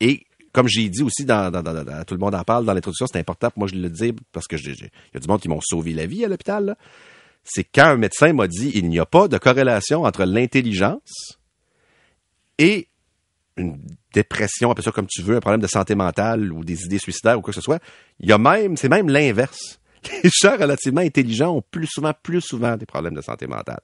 et, comme j'ai dit aussi dans, dans, dans- dans- tout le monde en parle dans l'introduction, c'est important pour moi je le dis parce que il y a du monde qui m'ont sauvé la vie à l'hôpital. C'est quand un médecin m'a dit, il n'y a pas de corrélation entre l'intelligence et une dépression, appelle ça comme tu veux, un problème de santé mentale ou des idées suicidaires ou quoi que ce soit. Il y a même, c'est même l'inverse. Les gens relativement intelligents ont plus souvent, plus souvent des problèmes de santé mentale.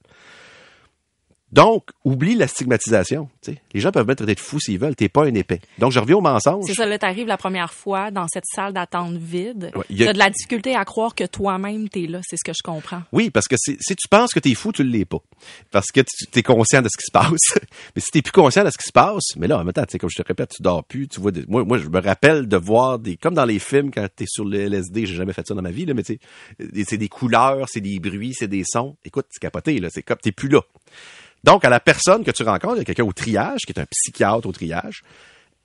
Donc, oublie la stigmatisation. Les gens peuvent mettre traiter de fou s'ils veulent. T'es pas un épais. Donc, je reviens au mensonge. C'est ça, là, t'arrives la première fois dans cette salle d'attente vide. Ouais, a- T'as de la difficulté à croire que toi-même t'es là, c'est ce que je comprends. Oui, parce que si, tu penses que t'es fou, tu l'es pas. Parce que tu es conscient de ce qui se passe. mais si t'es plus conscient de ce qui se passe, mais là, en même temps, tu sais, comme je te répète, tu dors plus, tu vois des- moi, moi, je me rappelle de voir des, comme dans les films quand t'es sur le LSD, j'ai jamais fait ça dans ma vie, là, mais tu sais, euh, c'est des couleurs, c'est des bruits, c'est des sons. Écoute, c'est capoté, là, c'est comme, t'es plus là. Donc, à la personne que tu rencontres, il y a quelqu'un au triage, qui est un psychiatre au triage,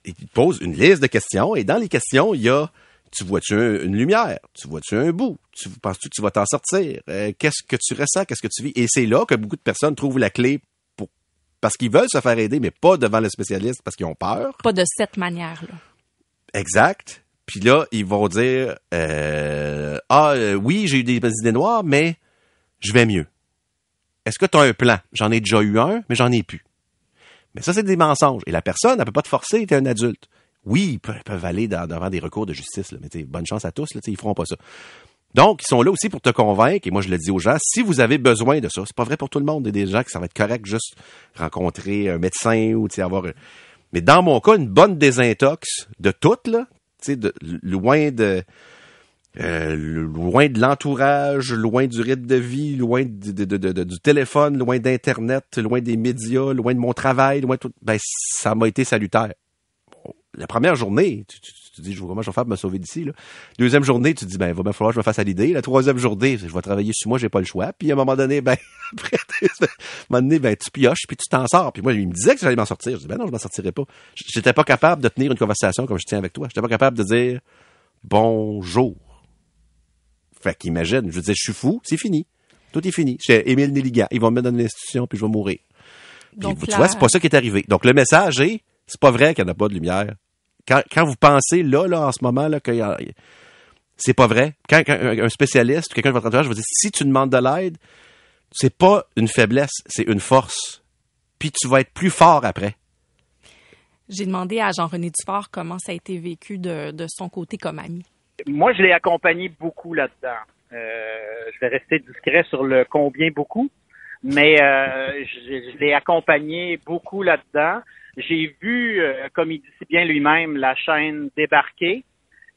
et il te pose une liste de questions, et dans les questions, il y a tu vois-tu un- une lumière? Tu vois-tu un bout? Tu penses-tu que tu vas t'en sortir? Euh, qu'est-ce que tu ressens? Qu'est-ce que tu vis? Et c'est là que beaucoup de personnes trouvent la clé pour parce qu'ils veulent se faire aider, mais pas devant le spécialiste parce qu'ils ont peur. Pas de cette manière-là. Exact. Puis là, ils vont dire euh, Ah euh, oui, j'ai eu des idées noires, mais je vais mieux. Est-ce que tu as un plan? J'en ai déjà eu un, mais j'en ai plus. Mais ça, c'est des mensonges. Et la personne, elle peut pas te forcer, tu es un adulte. Oui, ils peuvent, aller devant des recours de justice, mais bonne chance à tous, là, ils feront pas ça. Donc, ils sont là aussi pour te convaincre, et moi je le dis aux gens, si vous avez besoin de ça, c'est pas vrai pour tout le monde, il y a des gens que ça va être correct juste rencontrer un médecin ou avoir... Mais dans mon cas, une bonne désintox de tout, là, loin de... euh, loin de l'entourage, loin du rythme de vie, loin du téléphone, loin d'Internet, loin des médias, loin de mon travail, loin de tout, ben, ça m'a été salutaire. Bon, la première journée, tu, tu- tu dis, comment je vais faire pour me sauver d'ici. Là. Deuxième journée, tu dis, ben, il va bien falloir que je me fasse à l'idée. La troisième journée, je vais travailler sur moi, j'ai pas le choix. Puis à un moment donné, ben, après, à un moment donné, ben, tu pioches, puis tu t'en sors. Puis moi, il me disait que j'allais m'en sortir. Je dis, ben non, je m'en sortirai pas. J'étais pas capable de tenir une conversation comme je tiens avec toi. J'étais pas capable de dire, bonjour. Fait qu'imagine, je veux dire, je suis fou, c'est fini. Tout est fini. J'ai Émile Nelligan. Ils vont me mettre dans une institution, puis je vais mourir. Puis, Donc, tu vois, c'est pas ça qui est arrivé. Donc, le message est, c'est pas vrai qu'il n'y en a pas de lumière. Quand, quand vous pensez, là, là, en ce moment, là, a- c'est pas vrai. Quand, quand un spécialiste quelqu'un de votre entourage va dire, si tu demandes de l'aide, c'est pas une faiblesse, c'est une force. Puis tu vas être plus fort après. J'ai demandé à Jean-René Dufort comment ça a été vécu de, de son côté comme ami. Moi, je l'ai accompagné beaucoup là-dedans. Euh, je vais rester discret sur le combien beaucoup, mais euh, je, je l'ai accompagné beaucoup là-dedans. J'ai vu, euh, comme il dit si bien lui-même, la chaîne débarquer.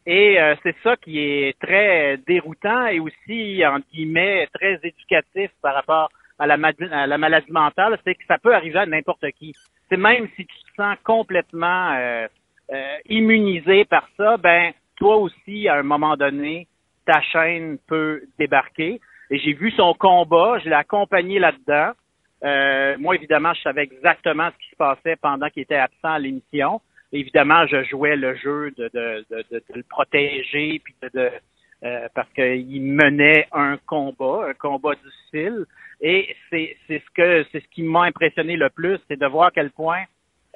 Et euh, c'est ça qui est très déroutant et aussi, en guillemets, très éducatif par rapport à la, à la maladie mentale, c'est que ça peut arriver à n'importe qui. C'est même si tu te sens complètement euh, euh, immunisé par ça, ben toi aussi, à un moment donné, ta chaîne peut débarquer. Et j'ai vu son combat, je l'ai accompagné là-dedans. Euh, moi, évidemment, je savais exactement ce qui se passait pendant qu'il était absent à l'émission. Évidemment, je jouais le jeu de, le protéger, puis de, euh, parce qu'il menait un combat, un combat difficile. Et c'est ce que c'est ce qui m'a impressionné le plus, c'est de voir à quel point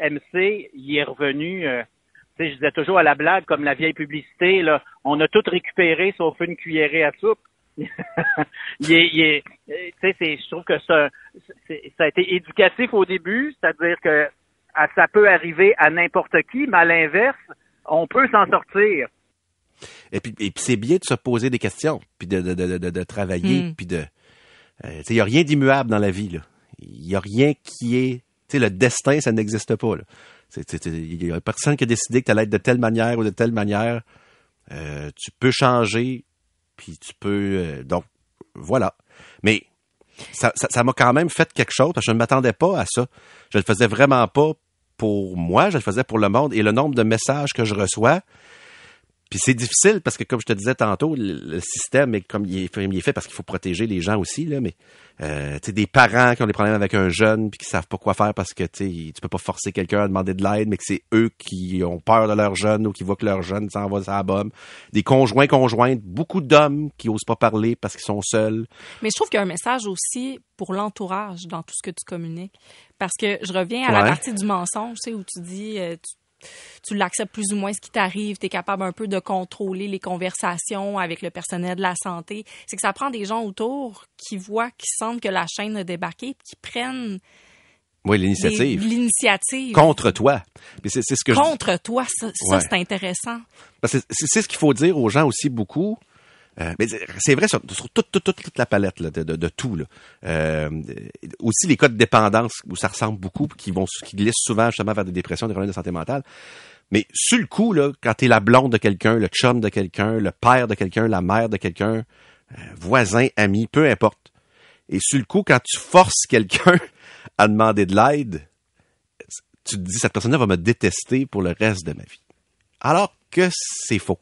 MC il est revenu. euh, je disais toujours à la blague, comme la vieille publicité, là, on a tout récupéré sauf une cuillerée à soupe. il est, il est, tu sais, c'est, je trouve que ça, c'est- ça a été éducatif au début, c'est-à-dire que ah, ça peut arriver à n'importe qui, mais à l'inverse, on peut s'en sortir. Et puis, et puis c'est bien de se poser des questions, puis de, de, de, de, de travailler, Mm. puis de... euh, il n'y a rien d'immuable dans la vie, là. Il n'y a rien qui est... Tu sais, le destin, ça n'existe pas, là. Il y a personne qui a décidé que tu allais être de telle manière ou de telle manière. Euh, tu peux changer, puis tu peux... euh, donc, voilà. Mais ça ça- ça m'a quand même fait quelque chose, parce je ne m'attendais pas à ça. Je le faisais vraiment pas pour moi, je le faisais pour le monde. Et le nombre de messages que je reçois, puis c'est difficile parce que, comme je te disais tantôt, le, le système est comme il est, fait- il est fait parce qu'il faut protéger les gens aussi, là, mais euh, tu sais, des parents qui ont des problèmes avec un jeune puis qui savent pas quoi faire parce que tu peux pas forcer quelqu'un à demander de l'aide, mais que c'est eux qui ont peur de leur jeune ou qui voient que leur jeune s'en va à la bombe. Des conjoints, conjointes, beaucoup d'hommes qui osent pas parler parce qu'ils sont seuls. Mais je trouve qu'il y a un message aussi pour l'entourage dans tout ce que tu communiques. Parce que je reviens à la partie du mensonge, tu sais, où tu dis, euh, tu, tu l'acceptes plus ou moins ce qui t'arrive, tu es capable un peu de contrôler les conversations avec le personnel de la santé. C'est que ça prend des gens autour qui voient, qui sentent que la chaîne a débarqué, qui prennent Oui, l'initiative. l'initiative Contre toi. Puis c'est c'est ce que je contre toi. Ça, ça, c'est intéressant. Parce que c'est c'est ce qu'il faut dire aux gens aussi beaucoup. Euh, mais c'est vrai sur, sur toute, toute, toute, la palette là, de, de, de tout. Là. Euh, aussi les cas de dépendance où ça ressemble beaucoup, qui vont qui glissent souvent justement vers des dépressions, des problèmes de santé mentale. Mais sur le coup, là, quand t'es la blonde de quelqu'un, le chum de quelqu'un, le père de quelqu'un, la mère de quelqu'un, euh, voisin, ami, peu importe. Et sur le coup, quand tu forces quelqu'un à demander de l'aide, tu te dis cette personne-là va me détester pour le reste de ma vie. Alors que c'est faux.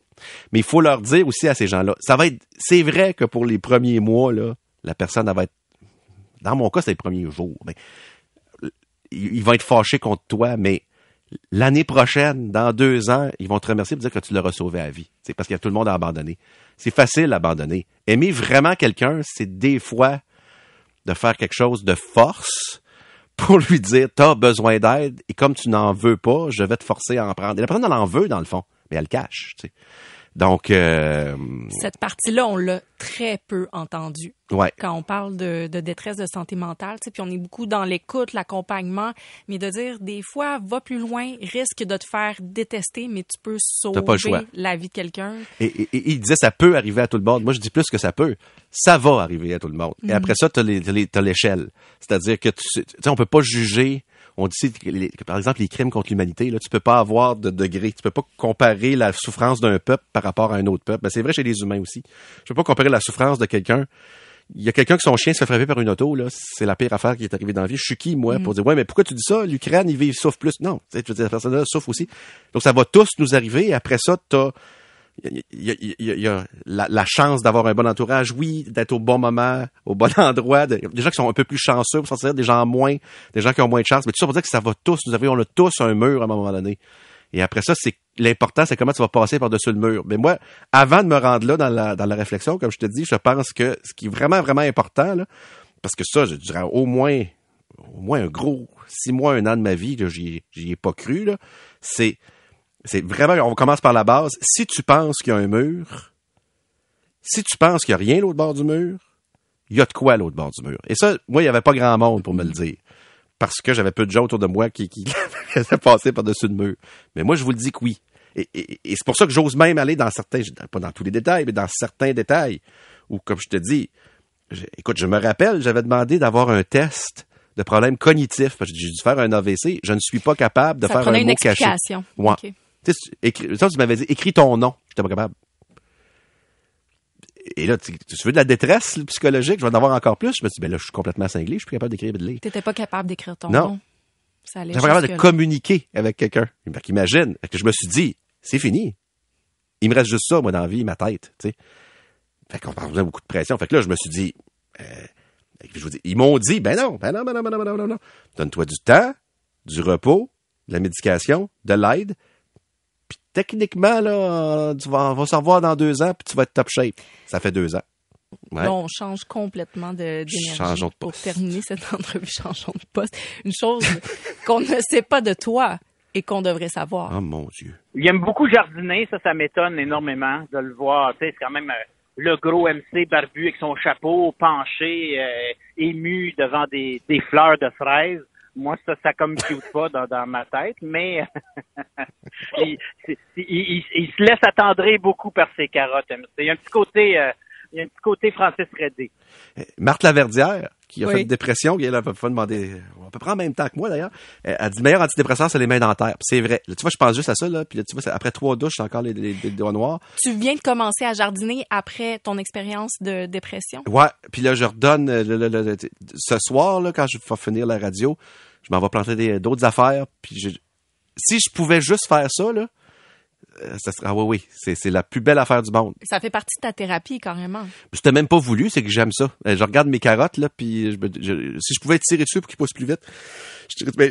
Mais il faut leur dire aussi à ces gens-là, ça va être, c'est vrai que pour les premiers mois, là, la personne va être, dans mon cas, c'est les premiers jours, mais ils vont être fâchés contre toi, mais l'année prochaine, dans deux ans, ils vont te remercier pour dire que tu l'as sauvé à vie. C'est parce qu'il y a tout le monde à abandonner. C'est facile d'abandonner. Aimer vraiment quelqu'un, c'est des fois de faire quelque chose de force pour lui dire t'as besoin d'aide et comme tu n'en veux pas, je vais te forcer à en prendre. Et la personne elle en veut dans le fond, mais elle le cache. Tu. Donc euh, cette partie-là, on l'a très peu entendue. Ouais. Quand on parle de, de détresse de santé mentale, tu sais, puis on est beaucoup dans l'écoute, l'accompagnement, mais de dire des fois va plus loin, risque de te faire détester, mais tu peux sauver la vie de quelqu'un. Et, et, et, il disait ça peut arriver à tout le monde. Moi je dis plus que ça peut, ça va arriver à tout le monde. Et après ça, tu as l'échelle, c'est-à-dire que tu sais, on peut pas juger on dit par exemple les crimes contre l'humanité là tu peux pas avoir de degré. Tu peux pas comparer la souffrance d'un peuple par rapport à un autre peuple. Ben, c'est vrai chez les humains aussi. Je peux pas comparer la souffrance de quelqu'un. Il y a quelqu'un que son chien se fait frapper par une auto là. C'est la pire affaire qui est arrivée dans la vie. Je suis qui moi pour mm. dire ouais mais pourquoi tu dis ça? l'Ukraine ils vivent souffre plus. Non tu sais la personne là souffre aussi. Donc ça va tous nous arriver. Et après ça tu il y a, la, chance d'avoir un bon entourage, oui, d'être au bon moment, au bon endroit, des gens qui sont un peu plus chanceux, pour s'en des gens moins, des gens qui ont moins de chance, mais tout ça pour dire que ça va tous, nous avons tous un mur à un moment donné. Et après ça, c'est l'important, c'est comment tu vas passer par-dessus le mur. Mais moi, avant de me rendre là dans la, réflexion, comme je te dis, je pense que ce qui est vraiment, vraiment important, parce que ça, je dirais au moins, au moins un gros six mois, un an de ma vie, j'y ai pas cru, c'est c'est vraiment, on commence par la base. Si tu penses qu'il y a un mur, si tu penses qu'il n'y a rien l'autre bord du mur, il y a de quoi à l'autre bord du mur. Et ça, moi, il n'y avait pas grand monde pour me le dire. Parce que j'avais peu de gens autour de moi qui, qui faisaient passer par-dessus le mur. Mais moi, je vous le dis que oui. Et, c'est pour ça que j'ose même aller dans certains, pas dans tous les détails, mais dans certains détails, où, comme je te dis, écoute, je me rappelle, j'avais demandé d'avoir un test de problème cognitif, parce que j'ai dû faire un AVC. Je ne suis pas capable de faire un une mot explication. caché. Tu sais, tu m'avais dit, écris ton nom. J'étais pas capable. Et là, tu, tu, veux de la détresse psychologique, je vais en avoir encore plus. Je me suis dit, ben là, je suis complètement cinglé, je suis plus capable d'écrire et de lire. T'étais pas capable d'écrire ton non. nom. Ça allait pas capable de communiquer avec quelqu'un. Imagine, que je me suis dit, c'est fini. Il me reste juste ça, moi, dans la vie, ma tête, tu sais. Fait qu'on parle beaucoup de pression. Fait que là, je me suis dit, euh, je vous dis, ils m'ont dit, ben non, ben non, ben non, ben non, ben non, ben non. Donne-toi du temps, du repos, de la médication, de l'aide, techniquement, là, tu vas, on va se revoir dans deux ans, puis tu vas être top shape. Ça fait deux ans. Ouais. on change complètement d'énergie pour terminer cette entrevue. Changeons de poste. Une chose qu'on ne sait pas de toi et qu'on devrait savoir. Oh mon Dieu. Il aime beaucoup jardiner, ça, ça m'étonne énormément de le voir. Tu sais, c'est quand même euh, le gros MC barbu avec son chapeau penché, euh, ému devant des, des fleurs de fraises moi, ça, ça compute pas dans, dans ma tête, mais il, il, se laisse attendrir beaucoup par ses carottes. Il y a un petit côté, euh, il y a un petit côté Francis Redé. Eh, Marthe Laverdière, qui a fait une dépression, qui elle a pas demander, à peu près en même temps que moi d'ailleurs, elle a dit le meilleur antidépresseur, c'est les mains dentaires. C'est vrai. tu vois, je pense juste à ça, là, puis là, tu vois, après trois douches, j'ai encore les, les, doigts noirs. Tu viens de commencer à jardiner après ton expérience de dépression? Ouais, puis là, je redonne euh, le, ce soir, là, quand je vais finir la radio, je m'en vais planter d'autres affaires, puis si je pouvais juste faire ça, là, ça serait, ah oui, oui, c'est, la plus belle affaire du monde. Ça fait partie de ta thérapie, carrément. C'était même pas voulu, c'est que j'aime ça. Euh, je regarde mes carottes, là, puis si je pouvais tirer dessus pour qu'ils poussent plus vite,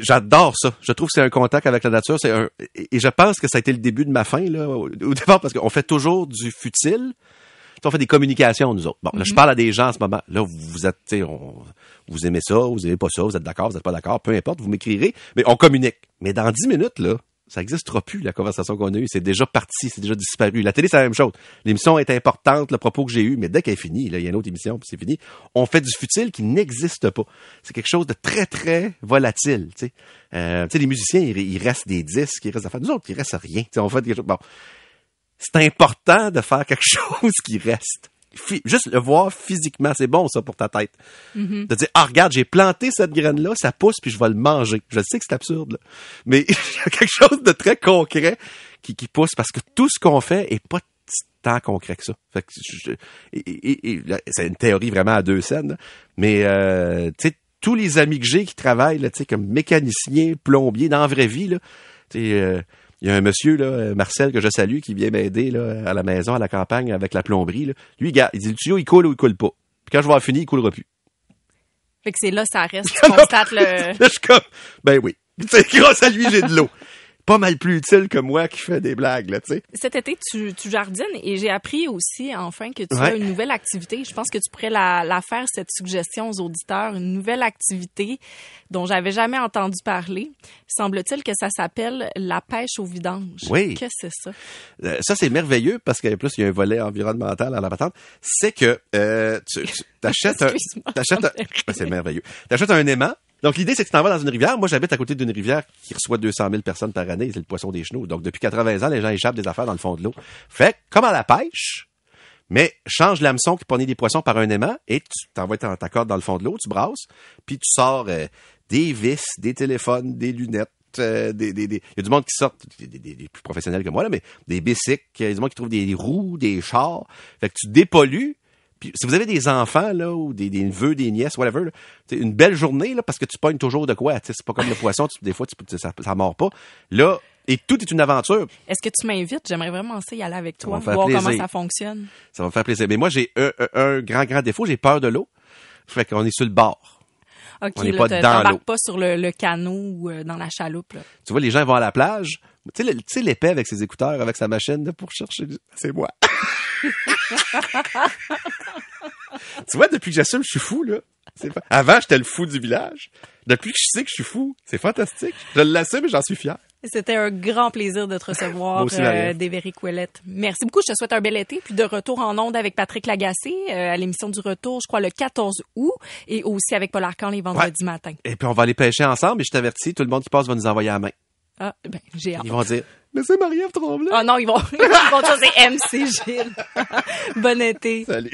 j'adore ça. Je trouve que c'est un contact avec la nature. C'est un, et je pense que ça a été le début de ma fin, là, au, départ, parce qu'on fait toujours du futile. On fait des communications, nous autres. Bon, là, je mm-hmm. parle à des gens en ce moment. Là, vous êtes, vous aimez ça, vous aimez pas ça, vous êtes d'accord, vous êtes pas d'accord, peu importe, vous m'écrirez, mais on communique. Mais dans dix minutes, là, ça n'existera plus, la conversation qu'on a eue. C'est déjà parti, c'est déjà disparu. La télé, c'est la même chose. L'émission est importante, le propos que j'ai eu, mais dès qu'elle est finie, il y a une autre émission, puis c'est fini, on fait du futile qui n'existe pas. C'est quelque chose de très, très volatile, tu sais. Euh, les musiciens, il, reste des disques, il reste des affaires. Nous autres, il reste rien. On fait quelque. Bon. C'est important de faire quelque chose qui reste. Juste le voir physiquement, c'est bon ça pour ta tête. De dire, ah regarde, j'ai planté cette graine-là, ça pousse, puis je vais le manger. Je sais que c'est absurde, là. mais il y a quelque chose de très concret qui, qui pousse parce que tout ce qu'on fait est pas tant concret que ça. Fait que là, c'est une théorie vraiment à deux scènes, là. mais euh, tu sais, tous les amis que j'ai qui travaillent là, tu sais, comme mécaniciens, plombiers, dans la vraie vie, là, tu sais, euh, il y a un monsieur, là, euh, Marcel, que je salue, qui vient m'aider là, à la maison, à la campagne, avec la plomberie. Là. Lui, gars, il dit le tuyau, il coule ou il coule pas. Puis quand je vais avoir fini, il coulera plus. Fait que c'est là, ça reste. Tu constates le. Je suis comme, ben oui. Tu sais, grâce à lui, j'ai de l'eau. Pas mal plus utile que moi qui fais des blagues, là, tu sais. Cet été, tu, tu jardines et j'ai appris aussi, enfin, que tu Ouais. as une nouvelle activité. Je pense que tu pourrais la, la faire, cette suggestion aux auditeurs. Une nouvelle activité dont j'avais jamais entendu parler. Semble-t-il que ça s'appelle la pêche au vidange. Oui. Qu'est-ce que c'est ça? Euh, ça, c'est merveilleux parce qu'en plus, il y a un volet environnemental à la patente. C'est que euh, tu, tu t'achètes un... Excuse-moi, T'achètes un... c'est merveilleux. T'achètes un aimant. Donc, l'idée, c'est que tu t'en dans une rivière. Moi, j'habite à côté d'une rivière qui reçoit 200 000 personnes par année. C'est le poisson des chenaux. Donc, depuis 80 ans, les gens échappent des affaires dans le fond de l'eau. Fait comme à la pêche, mais change l'hameçon qui prenait des poissons par un aimant et tu t'envoies ta, corde dans le fond de l'eau, tu brasses, puis tu sors euh, des vis, des téléphones, des lunettes, euh, des, des, il y a du monde qui sort, des plus professionnels que moi, là, mais des bicycles, il y a du monde qui trouve des roues, des chars. Fait que tu dépollues. Puis si vous avez des enfants, là, ou des, des neveux, des nièces, whatever, là, c'est une belle journée, là, parce que tu pognes toujours de quoi. C'est pas comme le poisson, tu- des fois, tu, ça, ça mord pas. Là, et tout est une aventure. Est-ce que tu m'invites? J'aimerais vraiment ça y aller avec toi, voir comment ça fonctionne. Ça va me faire plaisir. Mais moi, j'ai un, un- un grand, grand défaut, j'ai peur de l'eau. Fait qu'on est sur le bord. OK, On n'est là, pas dans l'eau. pas sur le, le canot ou euh, dans la chaloupe. Là. Tu vois, les gens vont à la plage. Tu sais, l'épais avec ses écouteurs, avec sa machine là, pour chercher. du- C'est moi. tu vois, depuis que j'assume, je suis fou, là. C'est pas- Avant, j'étais le fou du village. Depuis que je sais que je suis fou, c'est fantastique. Je l'assume et j'en suis fier. C'était un grand plaisir de te recevoir, euh, Ouellette. Merci beaucoup. Je te souhaite un bel été. Puis de retour en onde avec Patrick Lagacé euh, à l'émission du retour, je crois, le 14 août. Et aussi avec Paul Arcan les vendredis matins. Et puis, on va aller pêcher ensemble et je t'avertis, tout le monde qui passe va nous envoyer à la main. Ah, ben, j'ai hâte. Ils vont dire, mais c'est Marie-Ève Tremblay. Ah non, ils vont, ils vont dire c'est MC Gilles. bon été. Salut.